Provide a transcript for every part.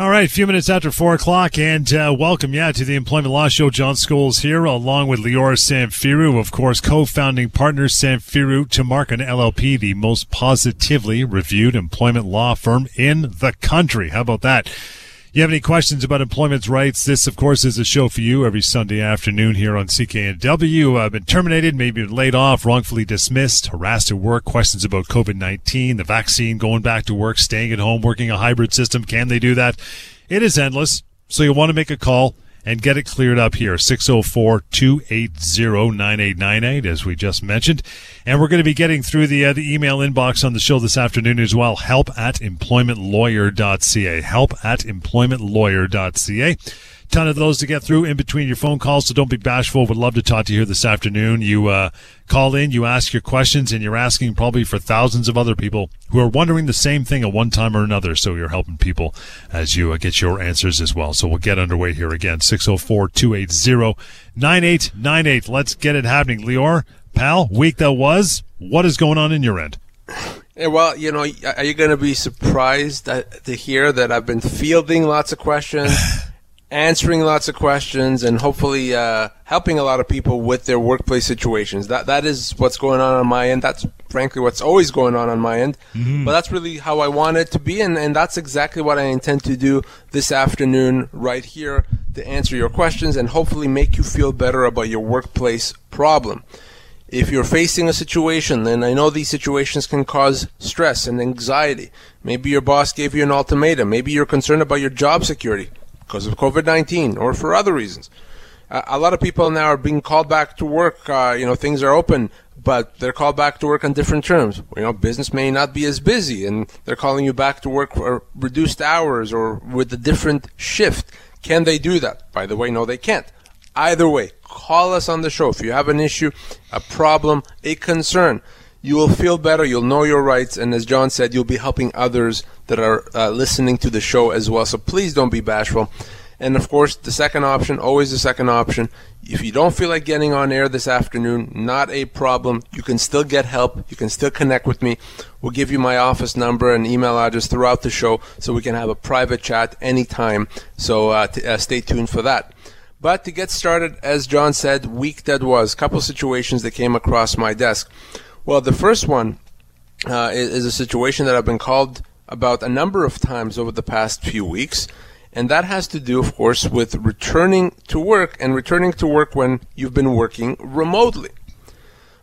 All right, a few minutes after four o'clock, and uh, welcome, yeah, to the Employment Law Show. John Scholes here, along with Lior Samfiru, of course, co-founding partners Samfiru Tumarkin LLP, the most positively reviewed employment law firm in the country. How about that? You have any questions about employment rights? This, of course, is a show for you every Sunday afternoon here on CKNW. I've uh, been terminated, maybe laid off, wrongfully dismissed, harassed at work, questions about COVID-19, the vaccine, going back to work, staying at home, working a hybrid system. Can they do that? It is endless. So you'll want to make a call and get it cleared up here. 604-280-9898, as we just mentioned. And we're going to be getting through the, uh, the email inbox on the show this afternoon as well. Help at employmentlawyer.ca. Help at employmentlawyer.ca ton of those to get through in between your phone calls, so don't be bashful. Would love to talk to you here this afternoon. You uh, call in, you ask your questions, and you're asking probably for thousands of other people who are wondering the same thing at one time or another. So you're helping people as you uh, get your answers as well. So we'll get underway here again. 604 280 9898. Let's get it happening. Lior, pal, week that was, what is going on in your end? Yeah, well, you know, are you going to be surprised to hear that I've been fielding lots of questions? answering lots of questions and hopefully uh, helping a lot of people with their workplace situations. That that is what's going on on my end. That's frankly what's always going on on my end. Mm-hmm. But that's really how I want it to be, and, and that's exactly what I intend to do this afternoon right here to answer your questions and hopefully make you feel better about your workplace problem. If you're facing a situation, then I know these situations can cause stress and anxiety. Maybe your boss gave you an ultimatum. Maybe you're concerned about your job security because of COVID 19 or for other reasons. A lot of people now are being called back to work. Uh, you know, things are open, but they're called back to work on different terms. You know, business may not be as busy, and they're calling you back to work for reduced hours or with a different shift. Can they do that? By the way, no, they can't. Either way, call us on the show if you have an issue, a problem, a concern. You will feel better. You'll know your rights, and as John said, you'll be helping others that are uh, listening to the show as well. So please don't be bashful. And of course, the second option, always the second option. If you don't feel like getting on air this afternoon, not a problem. You can still get help. You can still connect with me. We'll give you my office number and email address throughout the show so we can have a private chat anytime. So uh, t- uh, stay tuned for that. But to get started, as John said, week that was, couple situations that came across my desk. Well, the first one uh, is, is a situation that I've been called about a number of times over the past few weeks. And that has to do, of course, with returning to work and returning to work when you've been working remotely.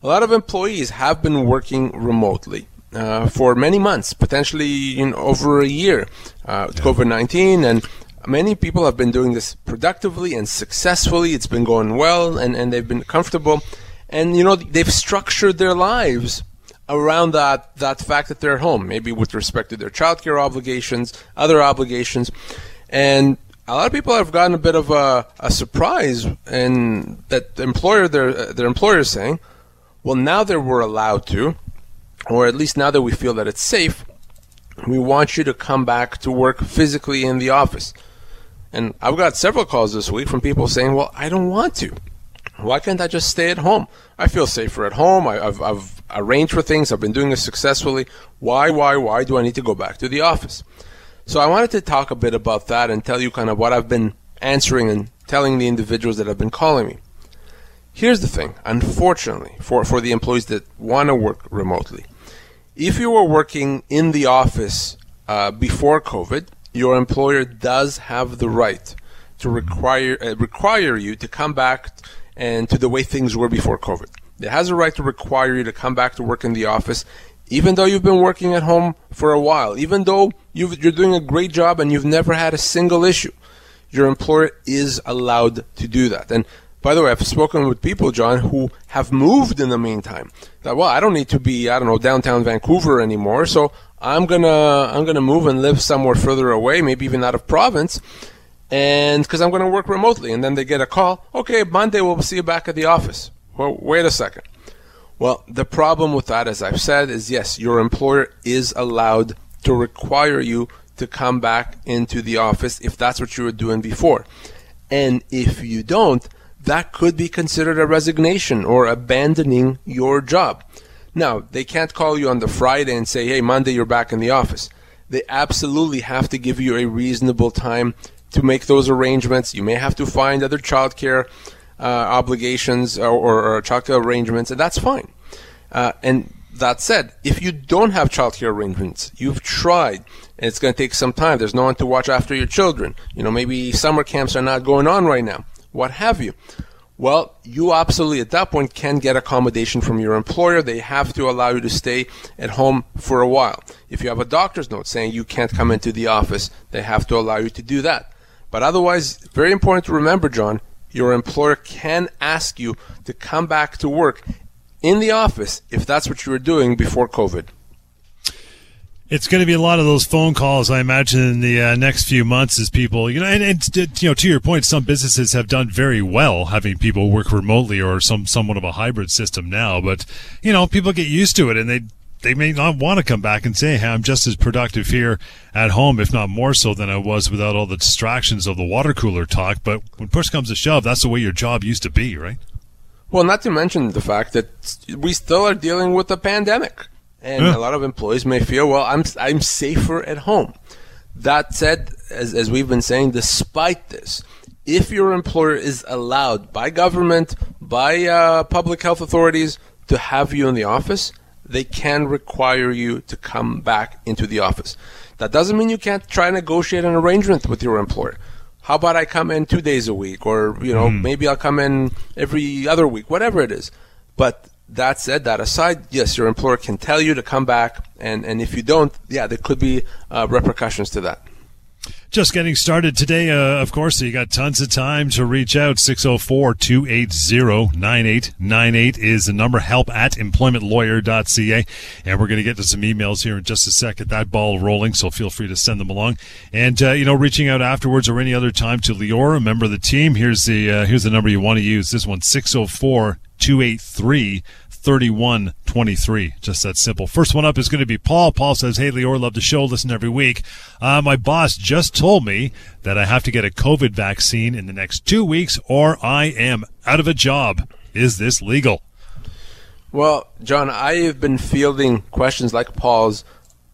A lot of employees have been working remotely uh, for many months, potentially in over a year. Uh, yeah. COVID 19, and many people have been doing this productively and successfully. It's been going well, and, and they've been comfortable. And, you know, they've structured their lives around that that fact that they're at home, maybe with respect to their childcare obligations, other obligations, and a lot of people have gotten a bit of a, a surprise and that the employer their their employer is saying, well, now that we're allowed to, or at least now that we feel that it's safe, we want you to come back to work physically in the office. And I've got several calls this week from people saying, well, I don't want to. Why can't I just stay at home? I feel safer at home. I, have I've arranged for things. I've been doing this successfully. Why, why, why do I need to go back to the office? So I wanted to talk a bit about that and tell you kind of what I've been answering and telling the individuals that have been calling me. Here's the thing, unfortunately, for, for the employees that want to work remotely, if you were working in the office uh, before COVID, your employer does have the right to require uh, require you to come back and to the way things were before COVID. It has a right to require you to come back to work in the office, even though you've been working at home for a while, even though you are doing a great job and you've never had a single issue. Your employer is allowed to do that. And by the way, I've spoken with people, John, who have moved in the meantime. That well, I don't need to be, I don't know, downtown Vancouver anymore, so I'm gonna I'm gonna move and live somewhere further away, maybe even out of province and because I'm going to work remotely. And then they get a call, okay, Monday we'll see you back at the office. Well, wait a second. Well, the problem with that, as I've said, is yes, your employer is allowed to require you to come back into the office if that's what you were doing before. And if you don't, that could be considered a resignation or abandoning your job. Now, they can't call you on the Friday and say, hey, Monday you're back in the office. they absolutely have to give you a reasonable time to make those arrangements. You may have to find other childcare uh, obligations or, or, or childcare arrangements, and that's fine. Uh, and that said, if you don't have childcare arrangements, you've tried, and it's going to take some time. There's no one to watch after your children. You know, maybe summer camps are not going on right now. What have you? Well, you absolutely at that point can get accommodation from your employer. They have to allow you to stay at home for a while. If you have a doctor's note saying you can't come into the office, they have to allow you to do that. But otherwise, very important to remember, John, your employer can ask you to come back to work in the office if that's what you were doing before COVID. It's going to be a lot of those phone calls, I imagine, in the uh, next few months as people, you know, and, and, you know, to your point, some businesses have done very well having people work remotely or some somewhat of a hybrid system now. But you know, people get used to it, and they they may not want to come back and say, "Hey, I'm just as productive here at home, if not more so, than I was without all the distractions of the water cooler talk." But when push comes to shove, that's the way your job used to be, right? Well, not to mention the fact that we still are dealing with a pandemic and yeah. a lot of employees may feel, well, I'm I'm safer at home. That said, as as we've been saying, despite this, if your employer is allowed by government, by uh, public health authorities to have you in the office, they can require you to come back into the office. That doesn't mean you can't try and negotiate an arrangement with your employer. How about I come in two days a week, or you know, mm. maybe I'll come in every other week, whatever it is. But that said, that aside, yes, your employer can tell you to come back, and, and if you don't, yeah, there could be uh, repercussions to that. Just getting started today, uh, of course, so you got tons of time to reach out. 604 280 9898 is the number. Help at employmentlawyer.ca. And we're going to get to some emails here in just a sec. Get that ball rolling, so feel free to send them along. And, uh, you know, reaching out afterwards or any other time to Lior, a member of the team, here's the, uh, here's the number you want to use. This one, 604 283 3123. Just that simple. First one up is going to be Paul. Paul says, Hey, Lior, love the show. Listen every week. Uh, my boss just told me that I have to get a COVID vaccine in the next two weeks or I am out of a job. Is this legal? Well, John, I have been fielding questions like Paul's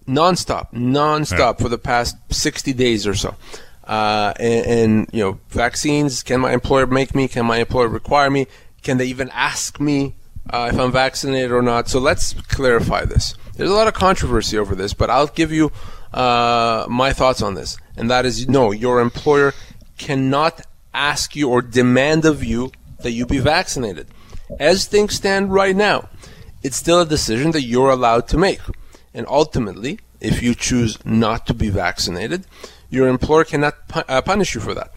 nonstop, nonstop for the past 60 days or so. Uh, and, and, you know, vaccines, can my employer make me? Can my employer require me? Can they even ask me uh, if I'm vaccinated or not? So let's clarify this. There's a lot of controversy over this, but I'll give you uh, my thoughts on this. And that is no, your employer cannot ask you or demand of you that you be vaccinated. As things stand right now, it's still a decision that you're allowed to make. And ultimately, if you choose not to be vaccinated, your employer cannot pu- uh, punish you for that.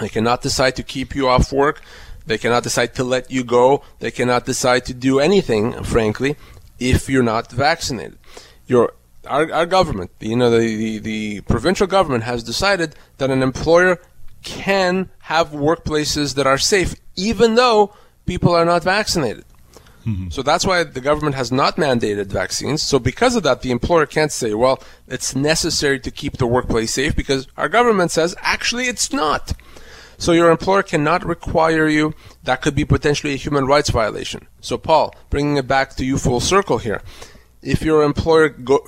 They cannot decide to keep you off work. They cannot decide to let you go. They cannot decide to do anything, frankly, if you're not vaccinated. Your our, our government, you know, the, the, the provincial government has decided that an employer can have workplaces that are safe, even though people are not vaccinated. Mm-hmm. So that's why the government has not mandated vaccines. So because of that, the employer can't say, well, it's necessary to keep the workplace safe because our government says actually it's not. So your employer cannot require you. That could be potentially a human rights violation. So Paul, bringing it back to you full circle here. If your employer go,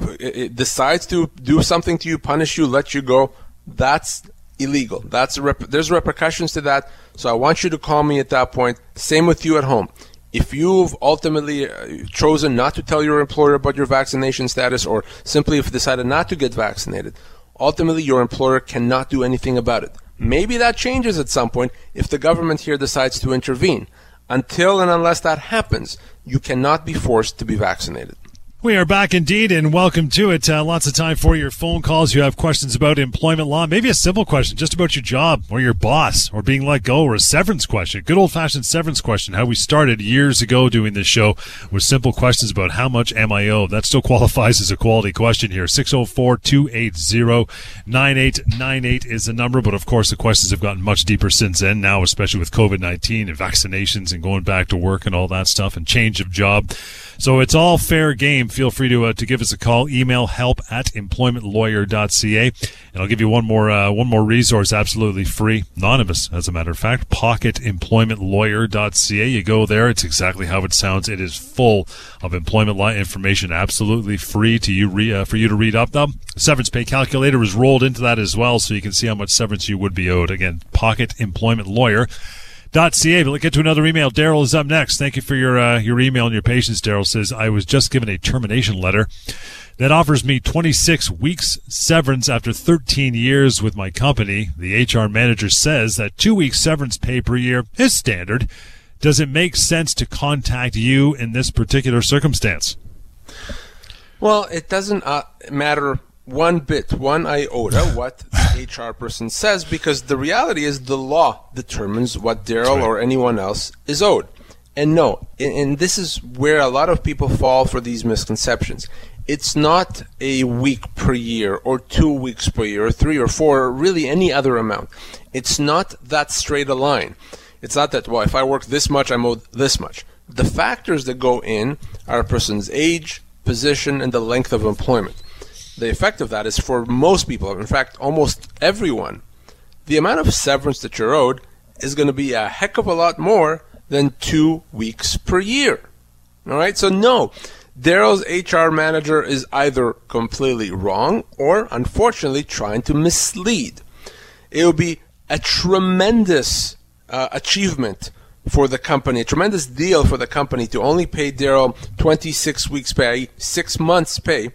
decides to do something to you, punish you, let you go, that's illegal. That's rep- there's repercussions to that. So I want you to call me at that point. Same with you at home. If you've ultimately uh, chosen not to tell your employer about your vaccination status or simply if decided not to get vaccinated, ultimately your employer cannot do anything about it. Maybe that changes at some point if the government here decides to intervene. Until and unless that happens, you cannot be forced to be vaccinated. We are back indeed, and welcome to it. Uh, lots of time for your phone calls. You have questions about employment law, maybe a simple question just about your job or your boss or being let go or a severance question. Good old fashioned severance question. How we started years ago doing this show with simple questions about how much am I owed. That still qualifies as a quality question here. 604 280 9898 is the number, but of course the questions have gotten much deeper since then now, especially with COVID 19 and vaccinations and going back to work and all that stuff and change of job. So it's all fair game feel free to uh, to give us a call. Email help at employmentlawyer.ca, and I'll give you one more uh, one more resource, absolutely free, anonymous, as a matter of fact. Pocketemploymentlawyer.ca. You go there; it's exactly how it sounds. It is full of employment law information, absolutely free to you re- uh, for you to read up. Them severance pay calculator is rolled into that as well, so you can see how much severance you would be owed. Again, Pocket Employment Lawyer. .ca. But let's get to another email. Daryl is up next. Thank you for your uh, your email and your patience. Daryl says I was just given a termination letter that offers me 26 weeks severance after 13 years with my company. The HR manager says that two weeks severance pay per year is standard. Does it make sense to contact you in this particular circumstance? Well, it doesn't uh, matter one bit, one iota, what the HR person says, because the reality is the law determines what Daryl right. or anyone else is owed. And no, and, and this is where a lot of people fall for these misconceptions. It's not a week per year, or two weeks per year, or three or four, or really any other amount. It's not that straight a line. It's not that, well, if I work this much, I'm owed this much. The factors that go in are a person's age, position, and the length of employment the effect of that is for most people, in fact, almost everyone, the amount of severance that you're owed is going to be a heck of a lot more than two weeks per year. All right, so no, Daryl's HR manager is either completely wrong or, unfortunately, trying to mislead. It would be a tremendous uh, achievement for the company, a tremendous deal for the company to only pay Daryl 26 weeks pay, six months pay,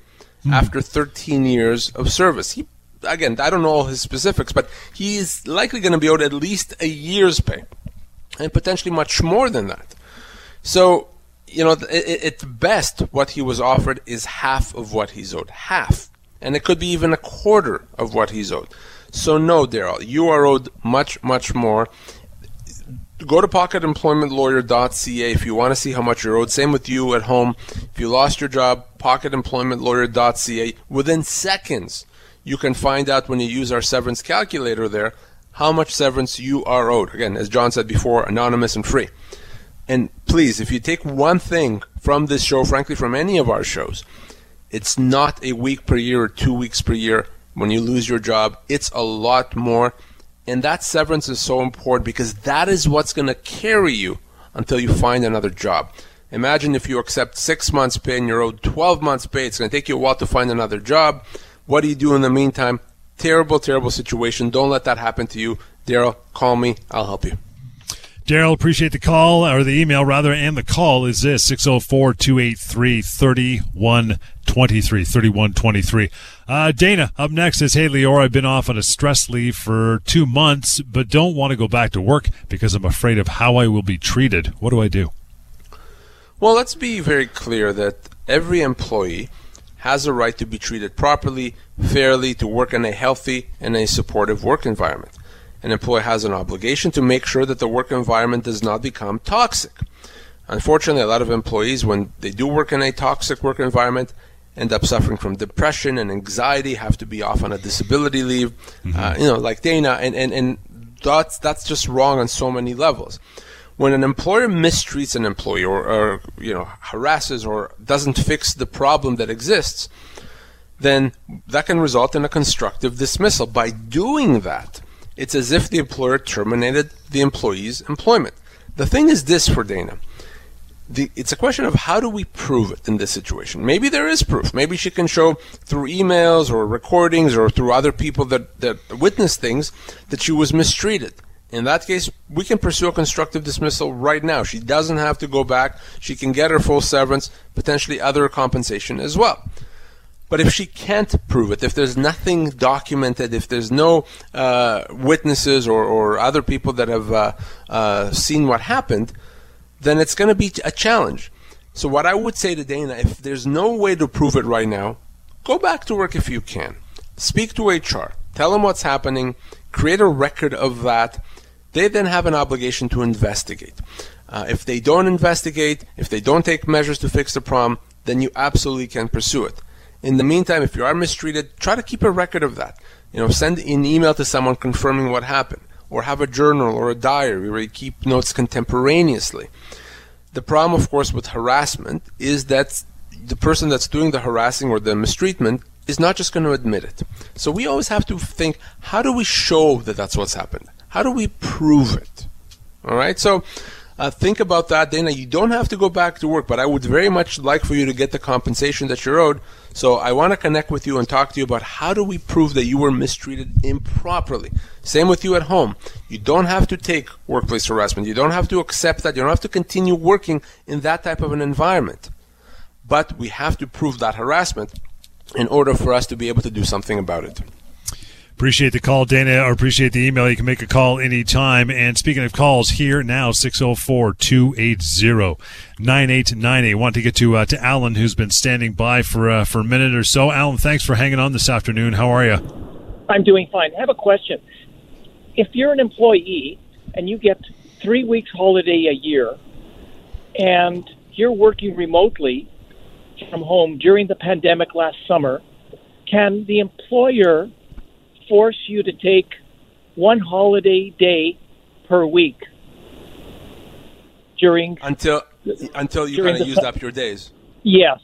mm. after 13 years of service. He, again, I don't know all his specifics, but he's likely going to be owed at least a year's pay, and potentially much more than that. So, you know, at best, what he was offered is half of what he's owed. Half. And it could be even a quarter of what he's owed. So, no, Daryl, you are owed much, much more go to pocketemploymentlawyer.ca if you want to see how much you're owed. Same with you at home. If you lost your job, pocketemploymentlawyer.ca. Within seconds, you can find out when you use our severance calculator there how much severance you are owed. Again, as John said before, anonymous and free. And please, if you take one thing from this show, frankly, from any of our shows, it's not a week per year or two weeks per year when you lose your job. It's a lot more. And that severance is so important because that is what's going to carry you until you find another job. Imagine if you accept six months' pay and you're owed 12 months' pay. It's going to take you a while to find another job. What do you do in the meantime? Terrible, terrible situation. Don't let that happen to you. Daryl, call me. I'll help you. Daryl, appreciate the call, or the email rather, and the call is this 604 283 3123. 3123. Uh, Dana, up next is Hey Lior. I've been off on a stress leave for two months, but don't want to go back to work because I'm afraid of how I will be treated. What do I do? Well, let's be very clear that every employee has a right to be treated properly, fairly, to work in a healthy and a supportive work environment an employer has an obligation to make sure that the work environment does not become toxic. Unfortunately, a lot of employees, when they do work in a toxic work environment, end up suffering from depression and anxiety, have to be off on a disability leave, mm-hmm. uh, you know, like Dana, and, and, and that's, that's just wrong on so many levels. When an employer mistreats an employee or, or you know, harasses or doesn't fix the problem that exists, then that can result in a constructive dismissal. By doing that, it's as if the employer terminated the employee's employment. The thing is this for Dana. The, it's a question of how do we prove it in this situation. Maybe there is proof. Maybe she can show through emails or recordings or through other people that, that witness things that she was mistreated. In that case, we can pursue a constructive dismissal right now. She doesn't have to go back. She can get her full severance, potentially other compensation as well. But if she can't prove it, if there's nothing documented, if there's no uh, witnesses or, or, other people that have uh, uh, seen what happened, then it's going to be a challenge. So, what I would say to Dana, if there's no way to prove it right now, go back to work if you can. Speak to HR. Tell them what's happening. Create a record of that. They then have an obligation to investigate. Uh, if they don't investigate, if they don't take measures to fix the problem, then you absolutely can pursue it. In the meantime, if you are mistreated, try to keep a record of that. You know, send an email to someone confirming what happened, or have a journal or a diary where you keep notes contemporaneously. The problem, of course, with harassment is that the person that's doing the harassing or the mistreatment is not just going to admit it. So we always have to think, how do we show that that's what's happened? How do we prove it? All right. So uh, think about that, Dana. You don't have to go back to work, but I would very much like for you to get the compensation that you're owed. So I want to connect with you and talk to you about how do we prove that you were mistreated improperly. Same with you at home. You don't have to take workplace harassment. You don't have to accept that. You don't have to continue working in that type of an environment. But we have to prove that harassment in order for us to be able to do something about it. Appreciate the call, Dana, or appreciate the email. You can make a call anytime. And speaking of calls, here now, 604 280 9898. Want to get to uh, to Alan, who's been standing by for, uh, for a minute or so. Alan, thanks for hanging on this afternoon. How are you? I'm doing fine. I have a question. If you're an employee and you get three weeks holiday a year and you're working remotely from home during the pandemic last summer, can the employer force you to take one holiday day per week during until until you kind of used up your days. Yes.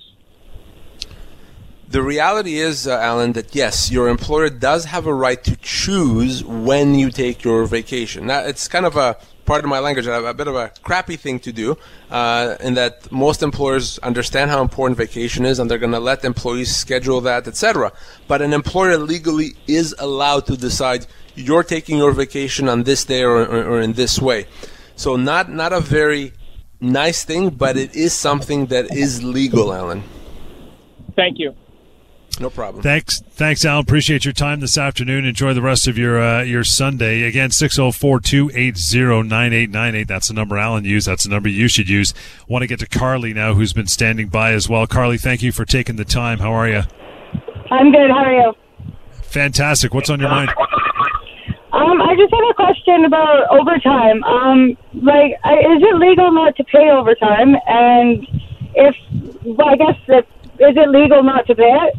The reality is, uh, Alan, that yes, your employer does have a right to choose when you take your vacation. Now, it's kind of a part of my language, I have a, bit of a crappy thing to do, uh, in that most employers understand how important vacation is, and they're going to let employees schedule that, etc. But an employer legally is allowed to decide you're taking your vacation on this day or, or, or in this way. So not not a very nice thing, but it is something that is legal, Alan. Thank you. No problem. Thanks, thanks, Alan. Appreciate your time this afternoon. Enjoy the rest of your uh, your Sunday. Again, 604-280-9898. That's the number Alan used. That's the number you should use. Want to get to Carly now, who's been standing by as well. Carly, thank you for taking the time. How are you? I'm good. How are you? Fantastic. What's on your mind? Um, I just have a question about overtime. Um, like, is it legal not to pay overtime? And if, well, I guess, if, is it legal not to pay it?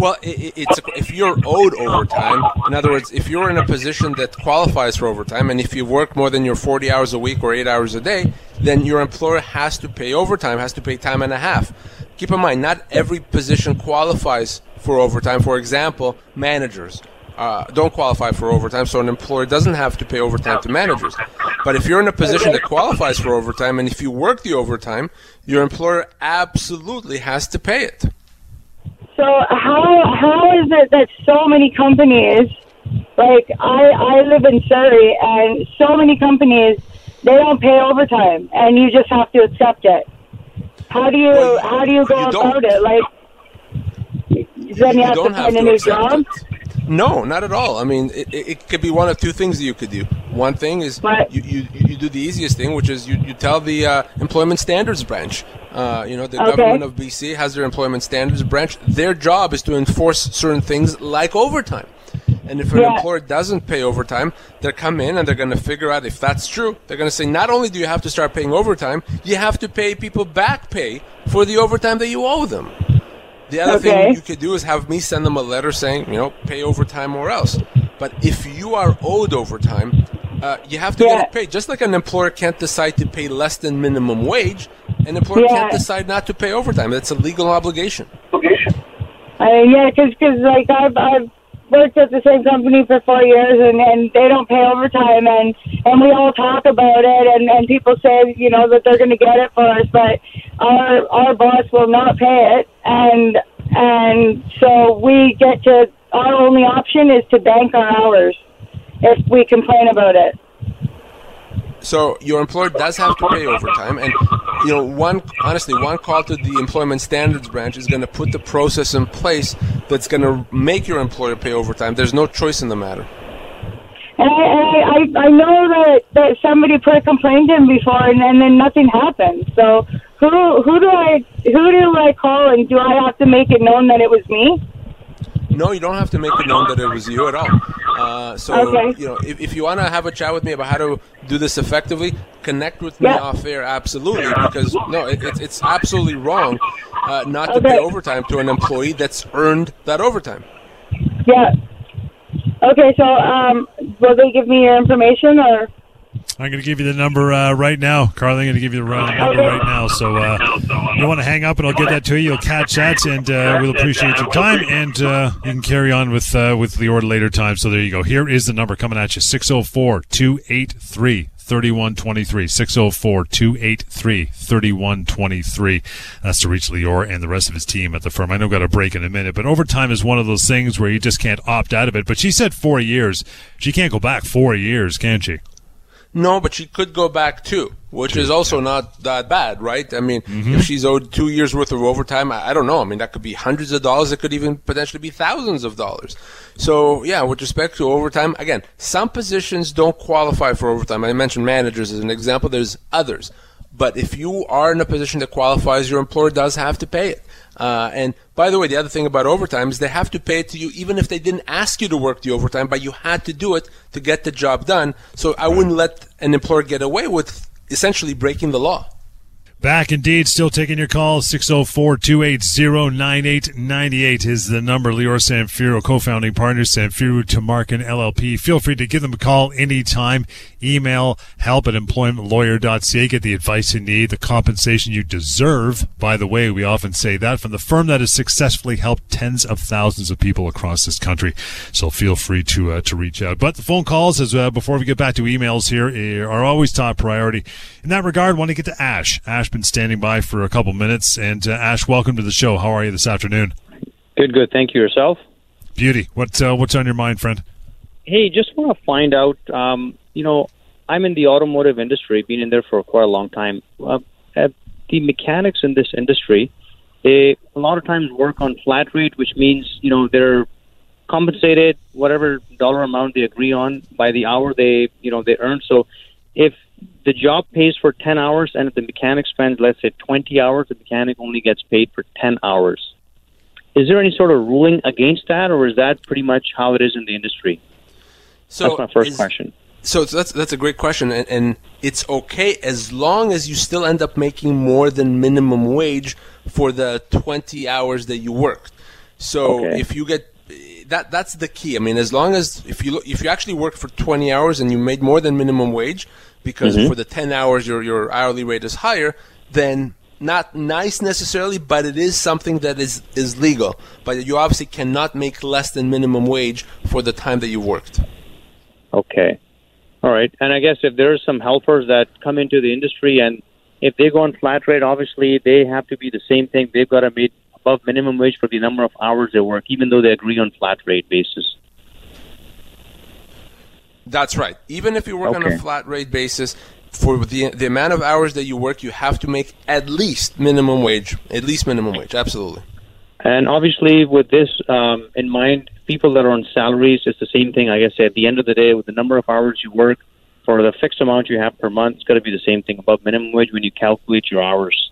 Well, it, it's if you're owed overtime. In other words, if you're in a position that qualifies for overtime, and if you work more than your 40 hours a week or eight hours a day, then your employer has to pay overtime, has to pay time and a half. Keep in mind, not every position qualifies for overtime. For example, managers. Uh, don't qualify for overtime, so an employer doesn't have to pay overtime to managers. But if you're in a position that qualifies for overtime, and if you work the overtime, your employer absolutely has to pay it. So how how is it that so many companies, like I I live in Surrey, and so many companies they don't pay overtime, and you just have to accept it. How do you well, how do you go you about it? Like then you, you have to find a new job. No, not at all. I mean, it, it, could be one of two things that you could do. One thing is you, you, you do the easiest thing, which is you, you tell the uh, Employment Standards Branch. Uh, you know, the okay. government of BC has their Employment Standards Branch. Their job is to enforce certain things like overtime. And if an yeah. employer doesn't pay overtime, they come in and they're going to figure out if that's true. They're going to say, not only do you have to start paying overtime, you have to pay people back pay for the overtime that you owe them. The other okay. thing you could do is have me send them a letter saying, you know, pay overtime or else. But if you are owed overtime, uh, you have to yeah. get paid. Just like an employer can't decide to pay less than minimum wage, an employer yeah. can't decide not to pay overtime. That's a legal obligation. Obligation. Uh, yeah, because cause, like I've, I've worked at the same company for four years, and, and they don't pay overtime, and and we all talk about it, and and people say you know that they're going to get it for us, but our our boss will not pay it, and and so we get to our only option is to bank our hours if we complain about it. So your employer does have to pay overtime, and you know, one honestly, one call to the employment standards branch is going to put the process in place that's going to make your employer pay overtime. There's no choice in the matter. And I, I, I know that, that somebody put a complaint in before, and, and then nothing happened. So who who do I who do I call, and do I have to make it known that it was me? No, you don't have to make it known that it was you at all. Uh, so, okay. you know, if, if you want to have a chat with me about how to do this effectively, connect with me yeah. off air, absolutely. Because no, it, it's it's absolutely wrong uh, not to okay. pay overtime to an employee that's earned that overtime. Yeah. Okay, so um, will they give me your information or? I'm going to give you the number uh, right now, Carly. I'm going to give you the uh, number right now. So uh, you want to hang up, and I'll get that to you. You'll catch that, and uh, we'll appreciate your time. And uh, you can carry on with uh, with the order later time. So there you go. Here is the number coming at you: 604 283 3123 604 283 3123. That's to reach Lior and the rest of his team at the firm. I know got a break in a minute, but overtime is one of those things where you just can't opt out of it. But she said four years. She can't go back four years, can she? No, but she could go back too, which is also not that bad, right? I mean, mm-hmm. if she's owed two years worth of overtime, I, I don't know. I mean, that could be hundreds of dollars. It could even potentially be thousands of dollars. So, yeah, with respect to overtime, again, some positions don't qualify for overtime. I mentioned managers as an example. There's others. But if you are in a position that qualifies, your employer does have to pay it. Uh, and by the way, the other thing about overtime is they have to pay it to you even if they didn't ask you to work the overtime, but you had to do it to get the job done. So I wouldn't let an employer get away with essentially breaking the law. Back indeed, still taking your calls. 604 280 9898 is the number. Lior Samfiru, co founding partner, Samfiru Tumarkin LLP. Feel free to give them a call anytime. Email help at employmentlawyer.ca. Get the advice you need, the compensation you deserve. By the way, we often say that from the firm that has successfully helped tens of thousands of people across this country. So feel free to uh, to reach out. But the phone calls, as uh, before we get back to emails here, eh, are always top priority. In that regard, I want to get to Ash. Ash been standing by for a couple minutes, and uh, Ash, welcome to the show. How are you this afternoon? Good, good. Thank you. Yourself? Beauty. What uh, what's on your mind, friend? Hey, just want to find out. Um, you know, I'm in the automotive industry, been in there for quite a long time. Uh, the mechanics in this industry, they a lot of times work on flat rate, which means you know they're compensated whatever dollar amount they agree on by the hour they you know they earn. So if the job pays for 10 hours and if the mechanic spends let's say 20 hours the mechanic only gets paid for 10 hours is there any sort of ruling against that or is that pretty much how it is in the industry So that's my first is- question So that's that's a great question, and, and it's okay as long as you still end up making more than minimum wage for the twenty hours that you worked. So Okay. if you get that, that's the key. I mean, as long as if you if you actually worked for twenty hours and you made more than minimum wage, because mm-hmm. for the ten hours your your hourly rate is higher, then not nice necessarily, but it is something that is is legal. But you obviously cannot make less than minimum wage for the time that you worked. okay. All right. And i guess if there are some helpers that come into the industry and if they go on flat rate obviously they have to be the same thing. They've got to meet above minimum wage for the number of hours they work even though they agree on flat rate basis That's right. Even if you work on a flat rate basis, for the the amount of hours that you work, you have to make at least minimum wage. At least minimum wage. Absolutely. And obviously, with this um, in mind, people that are on salaries, it's the same thing. Like I said, at the end of the day, with the number of hours you work for the fixed amount you have per month, it's got to be the same thing above minimum wage when you calculate your hours.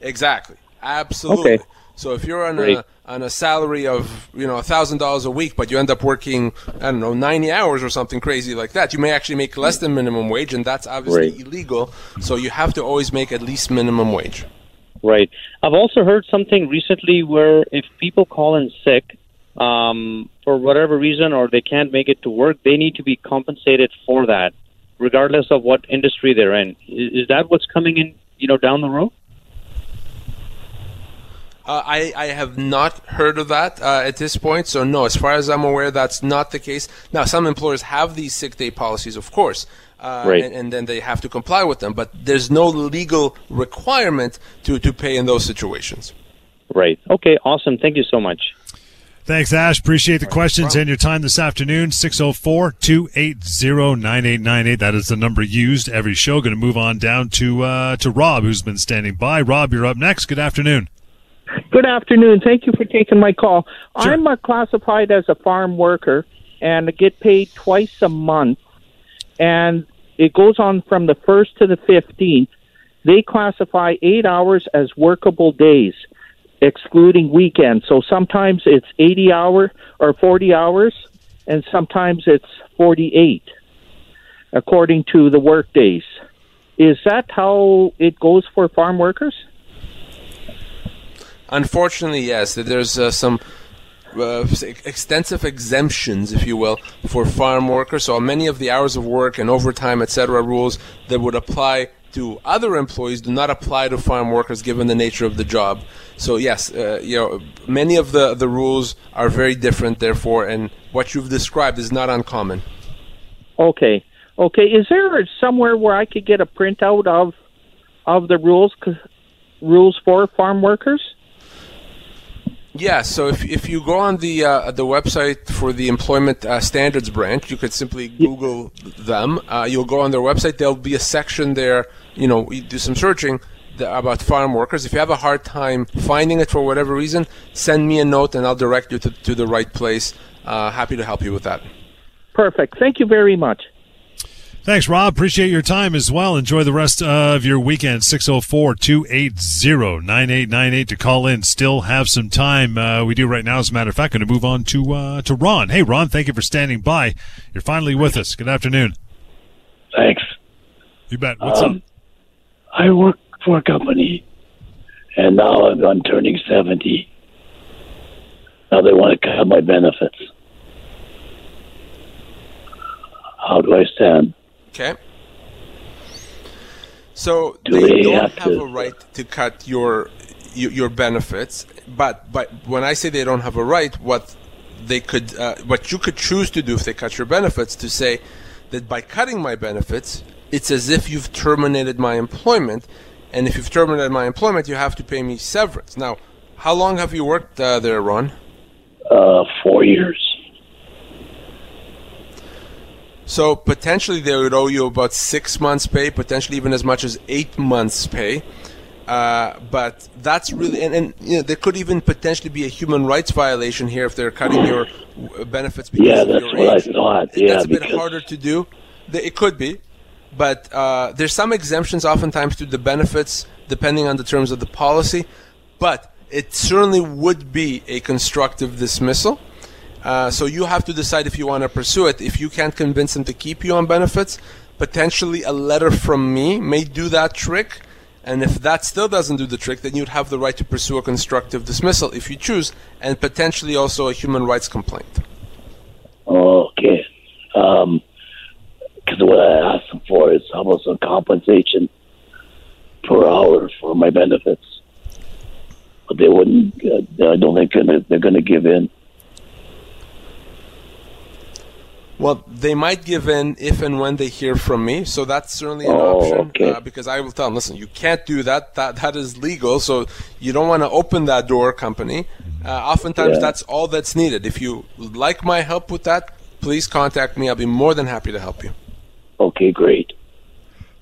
Exactly. Absolutely. Okay. So if you're on Great. a on a salary of you know thousand dollars a week, but you end up working I don't know ninety hours or something crazy like that, you may actually make less than minimum wage, and that's obviously Right. illegal. So you have to always make at least minimum wage. Right. I've also heard something recently where if people call in sick um, for whatever reason or they can't make it to work, they need to be compensated for that, regardless of what industry they're in. Is, is that what's coming in? You know, down the road. Uh, I, I have not heard of that uh, at this point, so no, as far as I'm aware, that's not the case. Now, some employers have these sick day policies, of course, uh, Right. and, and then they have to comply with them, but there's no legal requirement to, to pay in those situations. Right. Okay. Awesome. Thank you so much. Thanks, Ash. Appreciate the questions and your time this afternoon. 604 280 9898. That is the number used every show. Going to move on down to uh, to Rob, who's been standing by. Rob, you're up next. Good afternoon. Good afternoon. Thank you for taking my call. Sure. I'm uh, classified as a farm worker and I get paid twice a month, and it goes on from the 1st to the 15th. They classify eight hours as workable days, excluding weekends. So sometimes it's 80 hour or 40 hours, and sometimes it's 48, according to the work days. Is that how it goes for farm workers? Unfortunately, yes, there's uh, some uh, extensive exemptions, if you will, for farm workers. So many of the hours of work and overtime, etc., rules that would apply to other employees do not apply to farm workers given the nature of the job. So yes, uh, you know, many of the, the rules are very different, therefore, and what you've described is not uncommon. Okay. Okay. Is there somewhere where I could get a printout of of the rules rules for farm workers? Yeah, so if, if you go on the uh, the website for the Employment uh, Standards branch, you could simply Google them. Uh, you'll go on their website. There'll be a section there. You know, you do some searching about farm workers. If you have a hard time finding it for whatever reason, send me a note and I'll direct you to, to the right place. Uh, happy to help you with that. Perfect. Thank you very much. Thanks, Rob. Appreciate your time as well. Enjoy the rest of your weekend. 604 280 9898 to call in. Still have some time. Uh, we do right now, as a matter of fact. Going to move on to, uh, to Ron. Hey, Ron, thank you for standing by. You're finally with us. Good afternoon. Thanks. You bet. What's um, up? I work for a company, and now I'm turning 70. Now they want to cut my benefits. How do I stand? Okay. So Do they, don't have, have a right to cut your, your, your benefits, but but when I say they don't have a right, what they could uh, what you could choose to do if they cut your benefits to say that by cutting my benefits, it's as if you've terminated my employment, and if you've terminated my employment, you have to pay me severance. Now, how long have you worked uh, there, Ron? Uh, four years. So potentially they would owe you about six months' pay, potentially even as much as eight months' pay. Uh, but that's really, and, and you know, there could even potentially be a human rights violation here if they're cutting your benefits because yeah, of that's your what age. I thought. Yeah, that's a bit harder to do. It could be, but uh, there's some exemptions oftentimes to the benefits depending on the terms of the policy. But it certainly would be a constructive dismissal. Uh, so you have to decide if you want to pursue it. If you can't convince them to keep you on benefits, potentially a letter from me may do that trick. And if that still doesn't do the trick, then you'd have the right to pursue a constructive dismissal if you choose, and potentially also a human rights complaint. Okay. Because um, what I asked them for is almost some compensation per hour for my benefits. But they wouldn't, uh, I don't think they're going to give in. Well, they might give in if and when they hear from me, so that's certainly an oh, option. Okay. Uh, because I will tell them, listen, you can't do that. That that is legal, so you don't want to open that door, company. Uh, oftentimes, yeah. that's all that's needed. If you like my help with that, please contact me. I'll be more than happy to help you. Okay, great.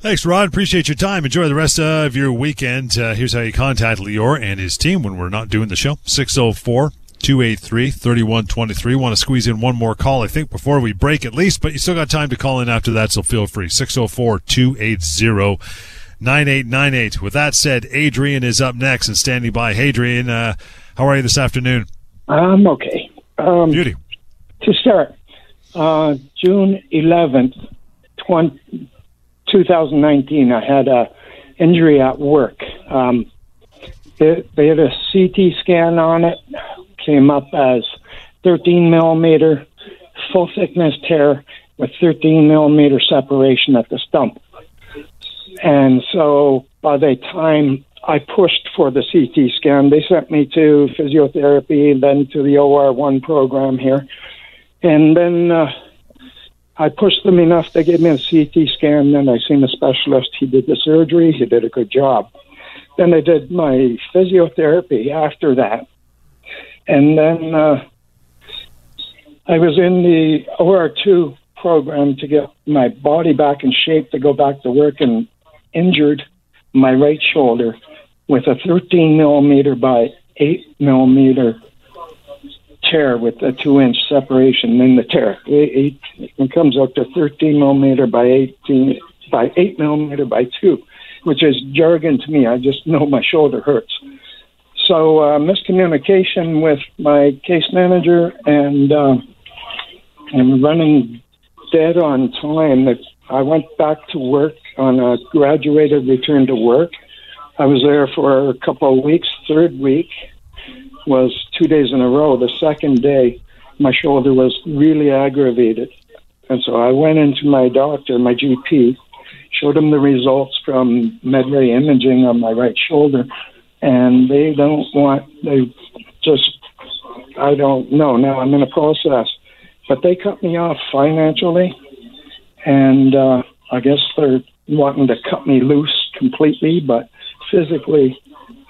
Thanks, Rod. Appreciate your time. Enjoy the rest of your weekend. Uh, here's how you contact Lior and his team when we're not doing the show. 604 283 3123. Want to squeeze in one more call, I think, before we break at least, but you still got time to call in after that, so feel free. 604 280 9898. With that said, Adrian is up next and standing by. Hey, Adrian, uh, how are you this afternoon? I'm okay. Um, Beauty. To start, uh, June 11th, 20, 2019, I had a injury at work. Um, they, they had a CT scan on it came up as 13 millimeter full thickness tear with 13 millimeter separation at the stump. And so by the time I pushed for the CT scan, they sent me to physiotherapy, then to the OR1 program here. And then uh, I pushed them enough to give me a CT scan. Then I seen a specialist. He did the surgery. He did a good job. Then I did my physiotherapy after that. And then uh, I was in the OR2 program to get my body back in shape to go back to work and injured my right shoulder with a 13 millimeter by 8 millimeter tear with a two inch separation in the tear. It, it comes out to 13 millimeter by 18 by 8 millimeter by 2, which is jargon to me. I just know my shoulder hurts. So uh, miscommunication with my case manager, and uh, I'm running dead on time. I went back to work on a graduated return to work. I was there for a couple of weeks. Third week, was two days in a row. The second day, my shoulder was really aggravated. And so I went into my doctor, my GP, showed him the results from Medray imaging on my right shoulder, and they don't want, they just, I don't know. Now I'm in a process. But they cut me off financially, and uh, I guess they're wanting to cut me loose completely, but physically,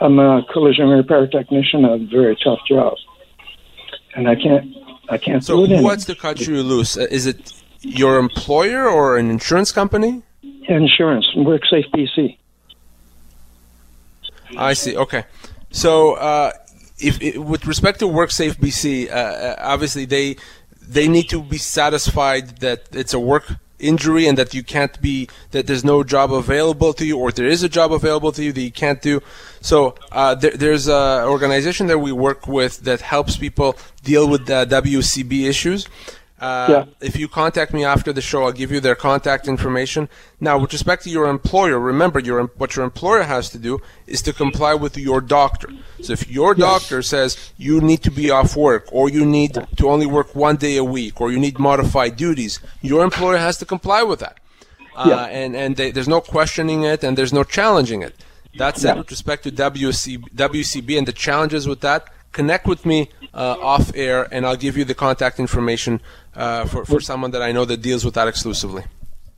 I'm a collision repair technician, a very tough job. And I can't, I can't So do it wants to cut you loose? Uh, Is it your employer or an insurance company? Insurance, WorkSafe BC. I see. Okay. So, uh, if, i with respect to WorkSafe BC, uh, uh, obviously they they need to be satisfied that it's a work injury and that you can't be that there's no job available to you, or there is a job available to you that you can't do. So, uh, there, there's an organization that we work with that helps people deal with the WCB issues. Uh, Yeah. If you contact me after the show, I'll give you their contact information. Now, with respect to your employer, remember your what your employer has to do is to comply with your doctor. So if your doctor says you need to be off work, or you need to only work one day a week, or you need modified duties, your employer has to comply with that. Uh, Yeah. And and they, there's no questioning it, and there's no challenging it. That said, with respect to WC, WCB and the challenges with that, connect with me uh, off air, and I'll give you the contact information uh, for, for someone that I know that deals with that exclusively.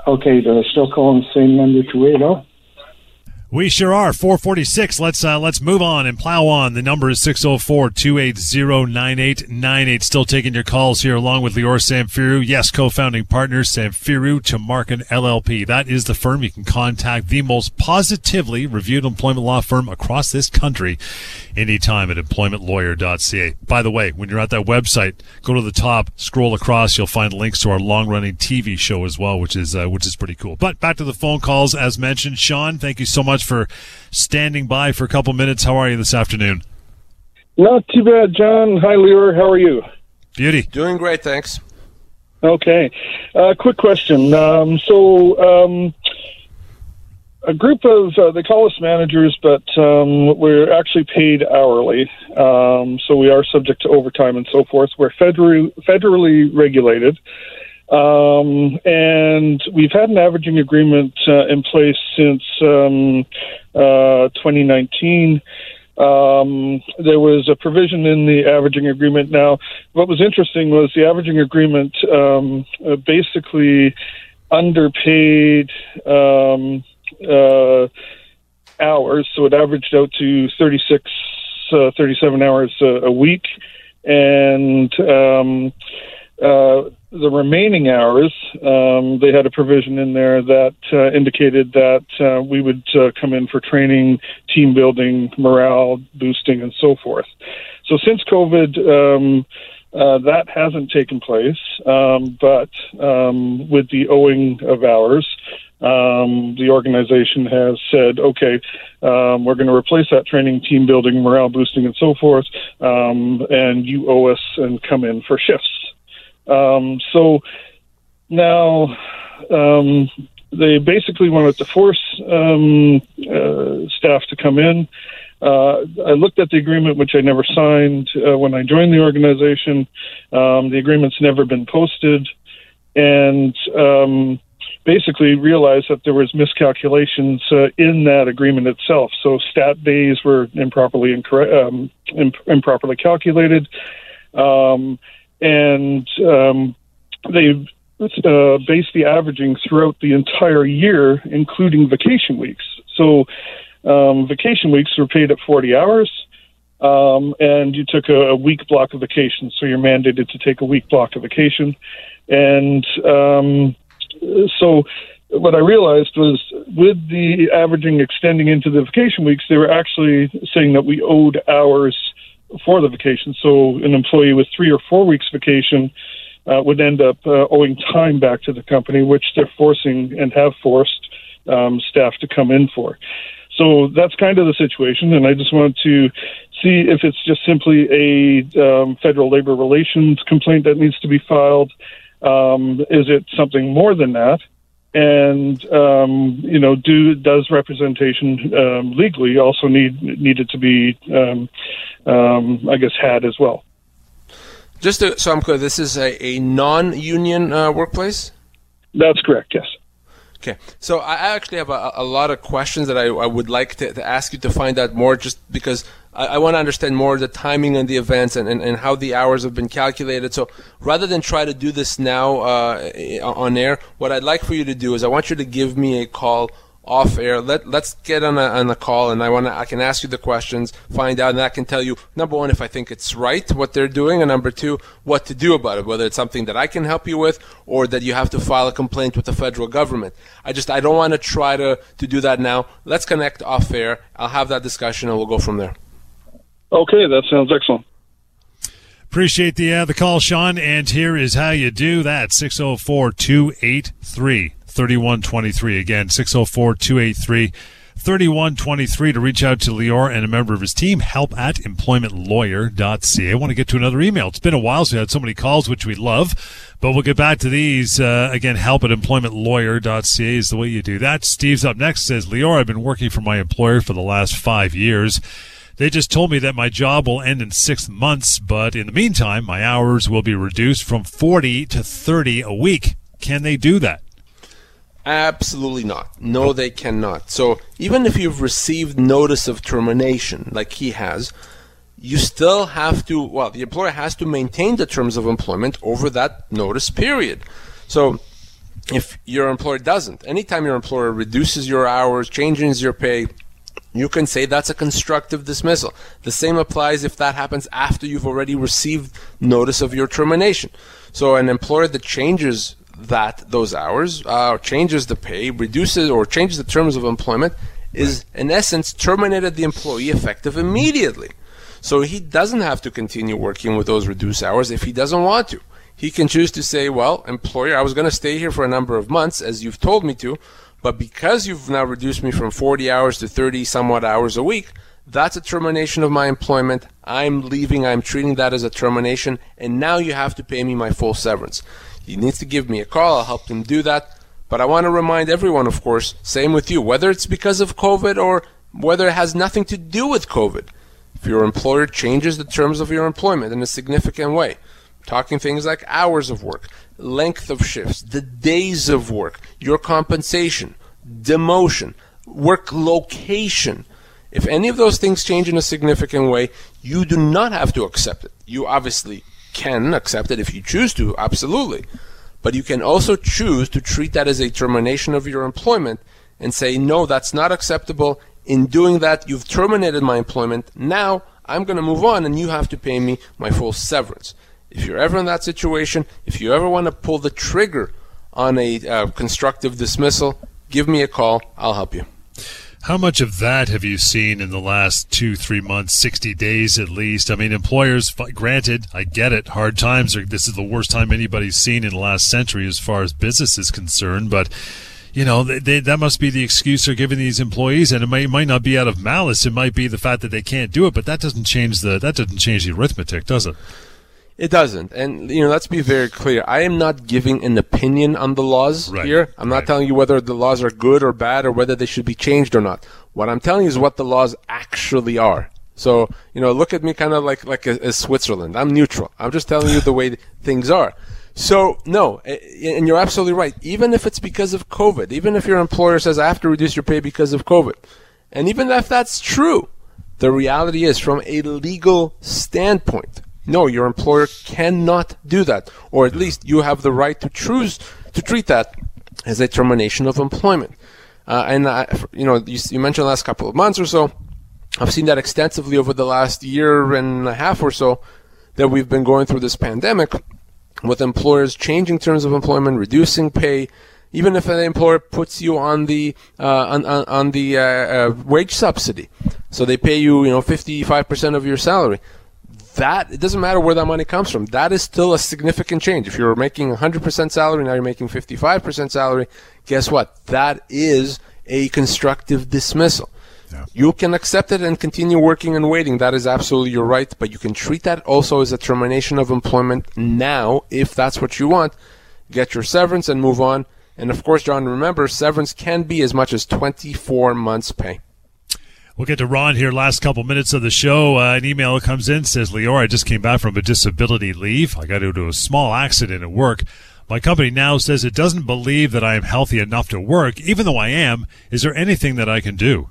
Okay, do I still call them the same number to oh? We sure are. 446. Let's uh, let's move on and plow on. The number is 604-280-9898. Still taking your calls here along with Lior Samfiru. Yes, co-founding partners Samfiru to Tumarkin LLP. That is the firm you can contact the most positively reviewed employment law firm across this country anytime at employmentlawyer.ca. By the way, when you're at that website, go to the top, scroll across, you'll find links to our long-running TV show as well, which is uh, which is pretty cool. But back to the phone calls as mentioned. Sean, thank you so much for standing by for a couple minutes. How are you this afternoon? Not too bad, John. Hi, Lior. How are you? Beauty. Doing great, thanks. Okay. Uh, quick question. Um, so, um, a group of uh, they call us managers, but um, we're actually paid hourly. Um, so we are subject to overtime and so forth. We're federally federally regulated. Um, and we've had an averaging agreement uh, in place since um, uh, 2019. Um, there was a provision in the averaging agreement. Now, what was interesting was the averaging agreement um, uh, basically underpaid um, uh, hours, so it averaged out to 36, uh, 37 hours a, a week, and um, uh, the remaining hours, um, they had a provision in there that uh, indicated that uh, we would uh, come in for training, team building, morale boosting, and so forth. So since COVID, um, uh, that hasn't taken place, um, but um, with the owing of hours, um, the organization has said, okay, um, we're going to replace that training, team building, morale boosting, and so forth, and you owe us and come in for shifts. Um, so now um, they basically wanted to force um, uh, staff to come in. Uh, I looked at the agreement, which I never signed uh, when I joined the organization. Um, the agreement's never been posted, and um, basically realized that there was miscalculations uh, in that agreement itself. So stat days were improperly incorrect, um, imp- improperly calculated. Um, and um, they uh, based the averaging throughout the entire year, including vacation weeks. So um, vacation weeks were paid at 40 hours, um, and you took a, a week block of vacation. So you're mandated to take a week block of vacation, and um, so what I realized was with the averaging extending into the vacation weeks, they were actually saying that we owed hours for the vacation. So an employee with three or four weeks vacation uh, would end up uh, owing time back to the company, which they're forcing and have forced um, staff to come in for. So that's kind of the situation, and I just wanted to see if it's just simply a um, federal labor relations complaint that needs to be filed. Um, is it something more than that? And um, you know, do does representation um, legally also need needed to be, um, um, I guess, had as well. Just to, so I'm clear, this is a, a non-union uh, workplace. That's correct. Yes. Okay, so I actually have a, a lot of questions that I, I would like to, to, ask you to find out more, just because I, I want to understand more the timing of the events and, and, and, how the hours have been calculated. So rather than try to do this now uh, on air, what I'd like for you to do is I want you to give me a call off air. Let let's get on a on a call, and I want to I can ask you the questions, find out, and I can tell you number one if I think it's right what they're doing, and number two what to do about it, whether it's something that I can help you with or that you have to file a complaint with the federal government. I just I don't want to try to to do that now. Let's connect off air. I'll have that discussion, and we'll go from there. Okay, that sounds excellent. Appreciate the uh, the call, Sean. And here is how you do that: 604 283 3123. Again, 604 283 3123 to reach out to Lior and a member of his team. Help at employmentlawyer.ca. I want to get to another email. It's been a while since we had so many calls, which we love, but we'll get back to these. Uh, again, help at employmentlawyer.ca is the way you do that. Steve's up next says, Lior, I've been working for my employer for the last five years. They just told me that my job will end in six months, but in the meantime, my hours will be reduced from 40 to 30 a week. Can they do that? Absolutely not. No, they cannot. So even if you've received notice of termination, like he has, you still have to, well, the employer has to maintain the terms of employment over that notice period. So if your employer doesn't, anytime your employer reduces your hours, changes your pay, you can say that's a constructive dismissal. The same applies if that happens after you've already received notice of your termination. So an employer that changes that those hours, uh, changes the pay, reduces or changes the terms of employment, is in essence terminated the employee effective immediately. So he doesn't have to continue working with those reduced hours if he doesn't want to. He can choose to say, well, employer, I was going to stay here for a number of months as you've told me to, but because you've now reduced me from 40 hours to 30 somewhat hours a week, that's a termination of my employment. I'm leaving. I'm treating that as a termination. And now you have to pay me my full severance. He needs to give me a call. I'll help him do that. But I want to remind everyone, of course, same with you, whether it's because of COVID or whether it has nothing to do with COVID. If your employer changes the terms of your employment in a significant way, talking things like hours of work, length of shifts, the days of work, your compensation, demotion, work location, if any of those things change in a significant way, you do not have to accept it. You obviously can accept it if you choose to, absolutely. But you can also choose to treat that as a termination of your employment and say, no, that's not acceptable. In doing that, you've terminated my employment. Now I'm going to move on and you have to pay me my full severance. If you're ever in that situation, if you ever want to pull the trigger on a uh, constructive dismissal, give me a call. I'll help you. How much of that have you seen in the last two, three months, 60 days at least? I mean, employers, granted, I get it. Hard times are, this is the worst time anybody's seen in the last century as far as business is concerned, but you know, they, they, that must be the excuse they're giving these employees, and it might, it might not be out of malice. It might be the fact that they can't do it, but that doesn't change the that doesn't change the arithmetic, does it? It doesn't. And, you know, let's be very clear. I am not giving an opinion on the laws right. here. I'm not right. telling you whether the laws are good or bad or whether they should be changed or not. What I'm telling you is what the laws actually are. So, you know, look at me kind of like, like a, a Switzerland. I'm neutral. I'm just telling you the way things are. So, no, and you're absolutely right. Even if it's because of COVID, even if your employer says, I have to reduce your pay because of COVID, and even if that's true, the reality is from a legal standpoint, no, your employer cannot do that, or at least you have the right to choose to treat that as a termination of employment. Uh, and uh, you know, you, you mentioned the last couple of months or so. I've seen that extensively over the last year and a half or so that we've been going through this pandemic with employers changing terms of employment, reducing pay, even if an employer puts you on the uh, on, on, on, the uh, uh, wage subsidy, so they pay you you know 55% of your salary that it doesn't matter where that money comes from. That is still a significant change. If you're making 100% salary, now you're making 55% salary. Guess what? That is a constructive dismissal. Yeah. You can accept it and continue working and waiting. That is absolutely your right, but you can treat that also as a termination of employment now if that's what you want. Get your severance and move on. And of course, John, remember, severance can be as much as 24 months' pay. We'll get to Ron here. Last couple minutes of the show. Uh, an email comes in says, "Lior, I just came back from a disability leave. I got into a small accident at work. My company now says it doesn't believe that I am healthy enough to work, even though I am. Is there anything that I can do?"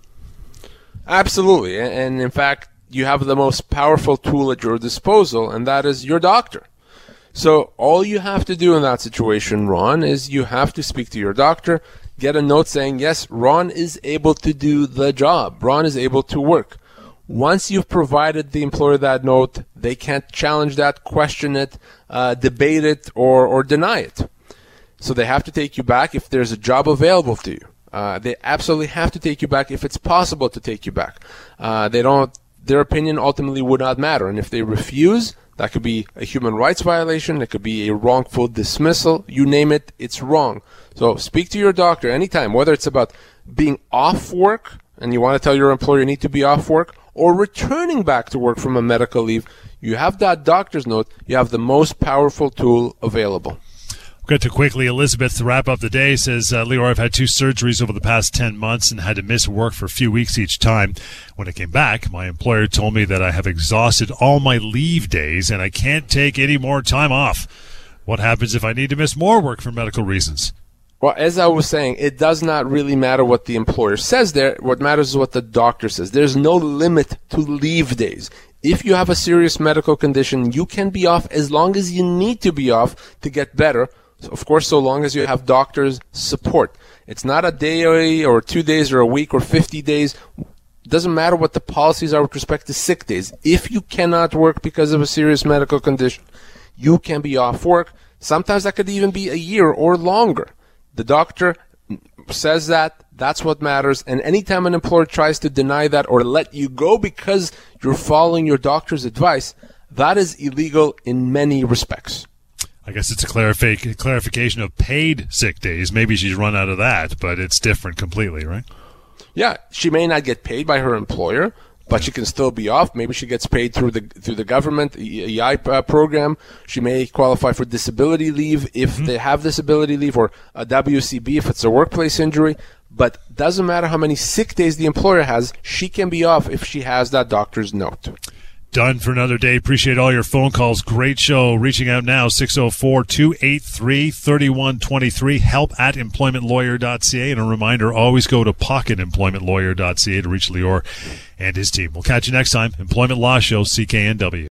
Absolutely, and in fact, you have the most powerful tool at your disposal, and that is your doctor. So all you have to do in that situation, Ron, is you have to speak to your doctor, get a note saying, yes, Ron is able to do the job. Ron is able to work. Once you've provided the employer that note, they can't challenge that, question it, uh, debate it, or, or deny it. So they have to take you back if there's a job available to you. Uh, they absolutely have to take you back if it's possible to take you back. Uh, they don't. Their opinion ultimately would not matter, and if they refuse, that could be a human rights violation. It could be a wrongful dismissal. You name it, it's wrong. So speak to your doctor anytime, whether it's about being off work and you want to tell your employer you need to be off work or returning back to work from a medical leave. You have that doctor's note. You have the most powerful tool available. Got to quickly, Elizabeth, to wrap up the day, says, uh, Lior, I've had two surgeries over the past 10 months and had to miss work for a few weeks each time. When I came back, my employer told me that I have exhausted all my leave days and I can't take any more time off. What happens if I need to miss more work for medical reasons? Well, as I was saying, it does not really matter what the employer says there. What matters is what the doctor says. There's no limit to leave days. If you have a serious medical condition, you can be off as long as you need to be off to get better of course, so long as you have doctors' support. It's not a day or two days or a week or 50 days. It doesn't matter what the policies are with respect to sick days. If you cannot work because of a serious medical condition, you can be off work. Sometimes that could even be a year or longer. The doctor says that. That's what matters. And anytime an employer tries to deny that or let you go because you're following your doctor's advice, that is illegal in many respects. I guess it's a clarifi- clarification of paid sick days. Maybe she's run out of that, but it's different completely, right? Yeah, she may not get paid by her employer, but she can still be off. Maybe she gets paid through the through the government EI uh, program. She may qualify for disability leave if mm-hmm. they have disability leave, or a WCB if it's a workplace injury. But doesn't matter how many sick days the employer has, she can be off if she has that doctor's note done for another day. Appreciate all your phone calls. Great show. Reaching out now, 604 283 3123. Help at employmentlawyer.ca. And a reminder always go to pocketemploymentlawyer.ca to reach Lior and his team. We'll catch you next time. Employment Law Show, CKNW.